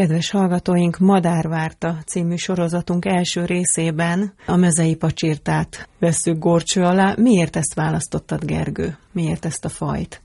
Kedves hallgatóink, Madárvárta című sorozatunk első részében a mezei pacsirtát veszük gorcső alá. Miért ezt választottad, Gergő? Miért ezt a fajt?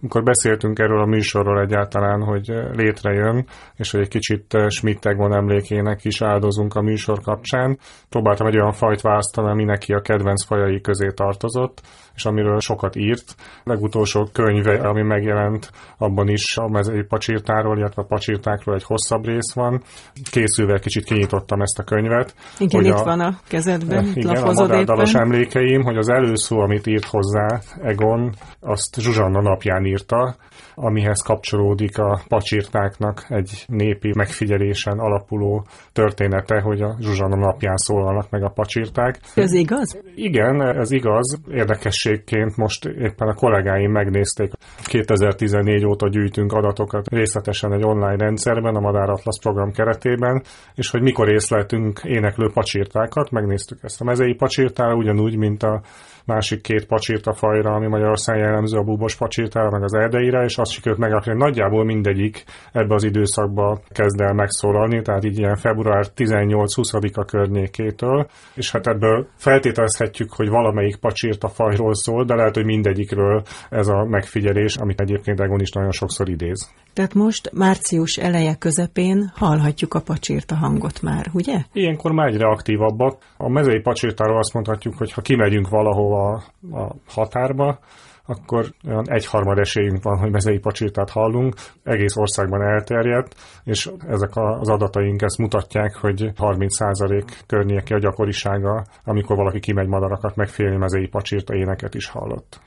Amikor beszéltünk erről a műsorról egyáltalán, hogy létrejön, és hogy egy kicsit Schmidt Egon emlékének is áldozunk a műsor kapcsán, próbáltam egy olyan fajt választani, ami neki a kedvenc fajai közé tartozott, és amiről sokat írt. A legutolsó könyve, ami megjelent, abban is a mezei pacsirtáról, illetve a pacsirtákról egy hosszabb rész van. Készülve kicsit kinyitottam ezt a könyvet. Igen, itt a, van a kezedben, igen, a madárdalos emlékeim, hogy az előszó, amit írt hozzá Egon, azt Zsuzsanna napján írta, amihez kapcsolódik a pacsirtáknak egy népi megfigyelésen alapuló története, hogy a Zsuzsanna napján szólalnak meg a pacsirták. Ez igaz? Igen, ez igaz. Érdekességként most éppen a kollégáim megnézték. 2014 óta gyűjtünk adatokat részletesen egy online rendszerben, a Madár Atlas program keretében, és hogy mikor észleltünk éneklő pacsirtákat, megnéztük ezt a mezei pacsirtára, ugyanúgy, mint a másik két pacsirta fajra, ami Magyarország jellemző a búbos pacsirtára, meg az erdeire, és azt sikerült megállapítani, hogy nagyjából mindegyik ebbe az időszakba kezd el megszólalni, tehát így ilyen február 18-20-a környékétől, és hát ebből feltételezhetjük, hogy valamelyik pacsirta fajról szól, de lehet, hogy mindegyikről ez a megfigyelés, amit egyébként Egon is nagyon sokszor idéz. Tehát most március eleje közepén hallhatjuk a pacsirta hangot már, ugye? Ilyenkor már egyre aktívabbak. A mezei pacsirtáról azt mondhatjuk, hogy ha kimegyünk valahova a határba, akkor olyan egyharmad esélyünk van, hogy mezei pacsirtát hallunk, egész országban elterjedt, és ezek az adataink ezt mutatják, hogy 30% környéke a gyakorisága, amikor valaki kimegy madarakat megfélni, mezei pacsirta éneket is hallott.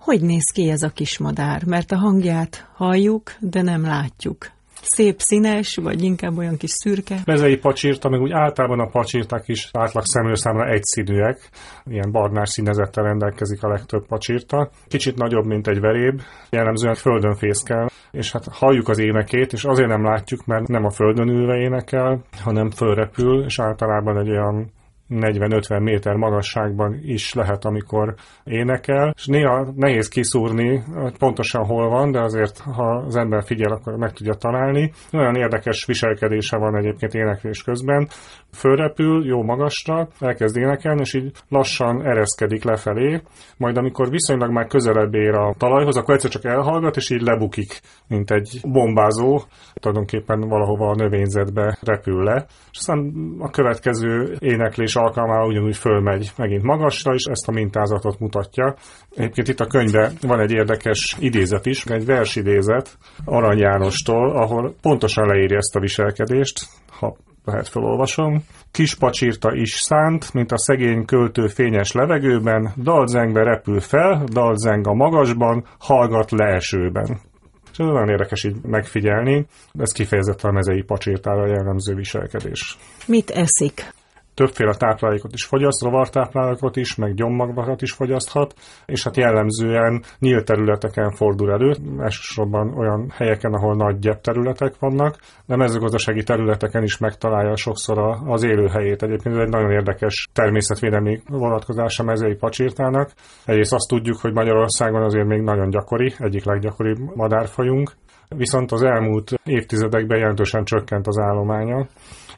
Hogy néz ki ez a kismadár? Mert a hangját halljuk, de nem látjuk. Szép színes, vagy inkább olyan kis szürke? Mezei pacsirta, meg úgy általában a pacsirták is átlag szemlőszámra egyszínűek. Ilyen barnás színezettel rendelkezik a legtöbb pacsirta. Kicsit nagyobb, mint egy veréb, jellemzően földön fészkel, és hát halljuk az énekét, és azért nem látjuk, mert nem a földön ülve énekel, hanem fölrepül, és általában egy olyan 40-50 méter magasságban is lehet, amikor énekel, és néha nehéz kiszúrni, pontosan hol van, de azért, ha az ember figyel, akkor meg tudja találni. Olyan érdekes viselkedése van egyébként éneklés közben. Fölrepül, jó magasra, elkezd énekelni, és így lassan ereszkedik lefelé, majd amikor viszonylag már közelebb ér a talajhoz, akkor egyszer csak elhallgat, és így lebukik, mint egy bombázó, tulajdonképpen valahova a növényzetbe repül le. És aztán a következő éneklés alkalmával ugyanúgy fölmegy megint magasra, és ezt a mintázatot mutatja. Egyébként itt a könyvben van egy érdekes idézet is, egy versidézet Arany Jánostól, ahol pontosan leírja ezt a viselkedést, ha lehet felolvasom. Kis pacsírta is szánt, mint a szegény költő fényes levegőben, dalzengve repül fel, dalzeng a magasban, hallgat leesőben. És ez nagyon érdekes így megfigyelni, ez kifejezetten a mezei pacsirtára jellemző viselkedés. Mit eszik? Többféle táplálékot is fogyaszt, rovartáplálékot is, meg gyommagvakat is fogyaszthat, és hát jellemzően nyílt területeken fordul elő, elsősorban olyan helyeken, ahol nagy gyep területek vannak, de mezőgazdasági területeken is megtalálja sokszor az élőhelyét. Egyébként ez egy nagyon érdekes természetvédelmi vonatkozása mezei pacsirtának. Egyrészt azt tudjuk, hogy Magyarországon azért még nagyon gyakori, egyik leggyakoribb madárfajunk, viszont az elmúlt évtizedekben jelentősen csökkent az állománya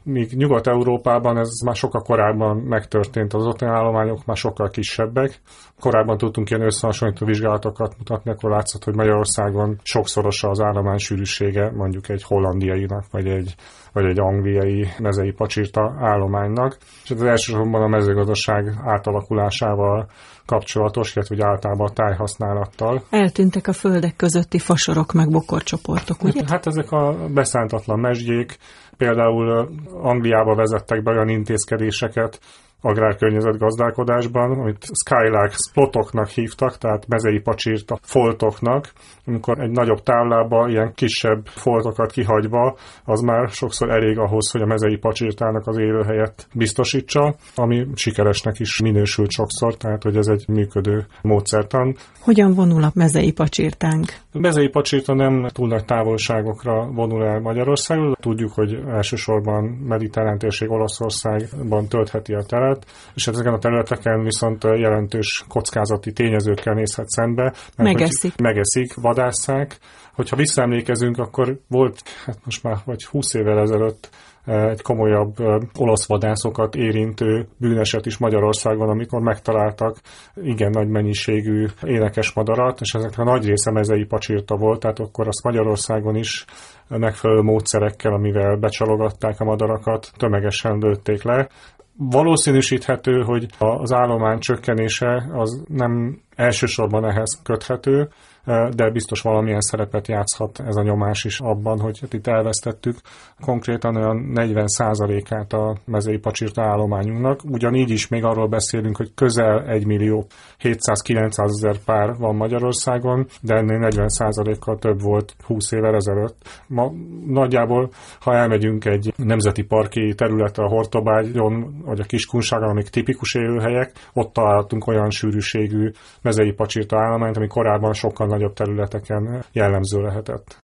míg Nyugat-Európában ez már sokkal korábban megtörtént, az ottani állományok már sokkal kisebbek. Korábban tudtunk ilyen összehasonlító vizsgálatokat mutatni, akkor látszott, hogy Magyarországon sokszorosa az állomány sűrűsége mondjuk egy hollandiainak, vagy egy, vagy egy angliai mezei pacsirta állománynak. És ez elsősorban a mezőgazdaság átalakulásával kapcsolatos, illetve hogy általában a tájhasználattal. Eltűntek a földek közötti fasorok meg bokorcsoportok, ugye? Hát ezek a beszántatlan mesdjék, például Angliába vezettek be olyan intézkedéseket, agrárkörnyezet gazdálkodásban, amit Skylark splotoknak hívtak, tehát mezei pacsírta foltoknak, amikor egy nagyobb táblába ilyen kisebb foltokat kihagyva, az már sokszor elég ahhoz, hogy a mezei pacsirtának az élőhelyet biztosítsa, ami sikeresnek is minősült sokszor, tehát hogy ez egy működő módszertan. Hogyan vonul a mezei pacsirtánk? A mezei pacsirta nem túl nagy távolságokra vonul el Magyarországon. Tudjuk, hogy elsősorban mediterrán térség Olaszországban töltheti a teret, és ezeken a területeken viszont jelentős kockázati tényezőkkel nézhet szembe. Megeszik. Megeszik, vadásszák. Hogyha visszaemlékezünk, akkor volt, hát most már vagy 20 évvel ezelőtt egy komolyabb olasz vadászokat érintő bűneset is Magyarországon, amikor megtaláltak igen nagy mennyiségű énekes madarat, és ezeknek a nagy része mezei pacsírta volt, tehát akkor azt Magyarországon is megfelelő módszerekkel, amivel becsalogatták a madarakat, tömegesen lőtték le. Valószínűsíthető, hogy az állomány csökkenése az nem elsősorban ehhez köthető, de biztos valamilyen szerepet játszhat ez a nyomás is abban, hogy hát itt elvesztettük konkrétan olyan 40%-át a mezei pacsirta állományunknak. Ugyanígy is még arról beszélünk, hogy közel 1 millió 700-900 ezer pár van Magyarországon, de ennél 40%-kal több volt 20 évvel ezelőtt. Ma nagyjából, ha elmegyünk egy nemzeti parki területre a Hortobágyon, vagy a Kiskunságon, amik tipikus élőhelyek, ott találtunk olyan sűrűségű mezei pacsirta állományt, ami korábban sokkal nagyobb területeken jellemző lehetett.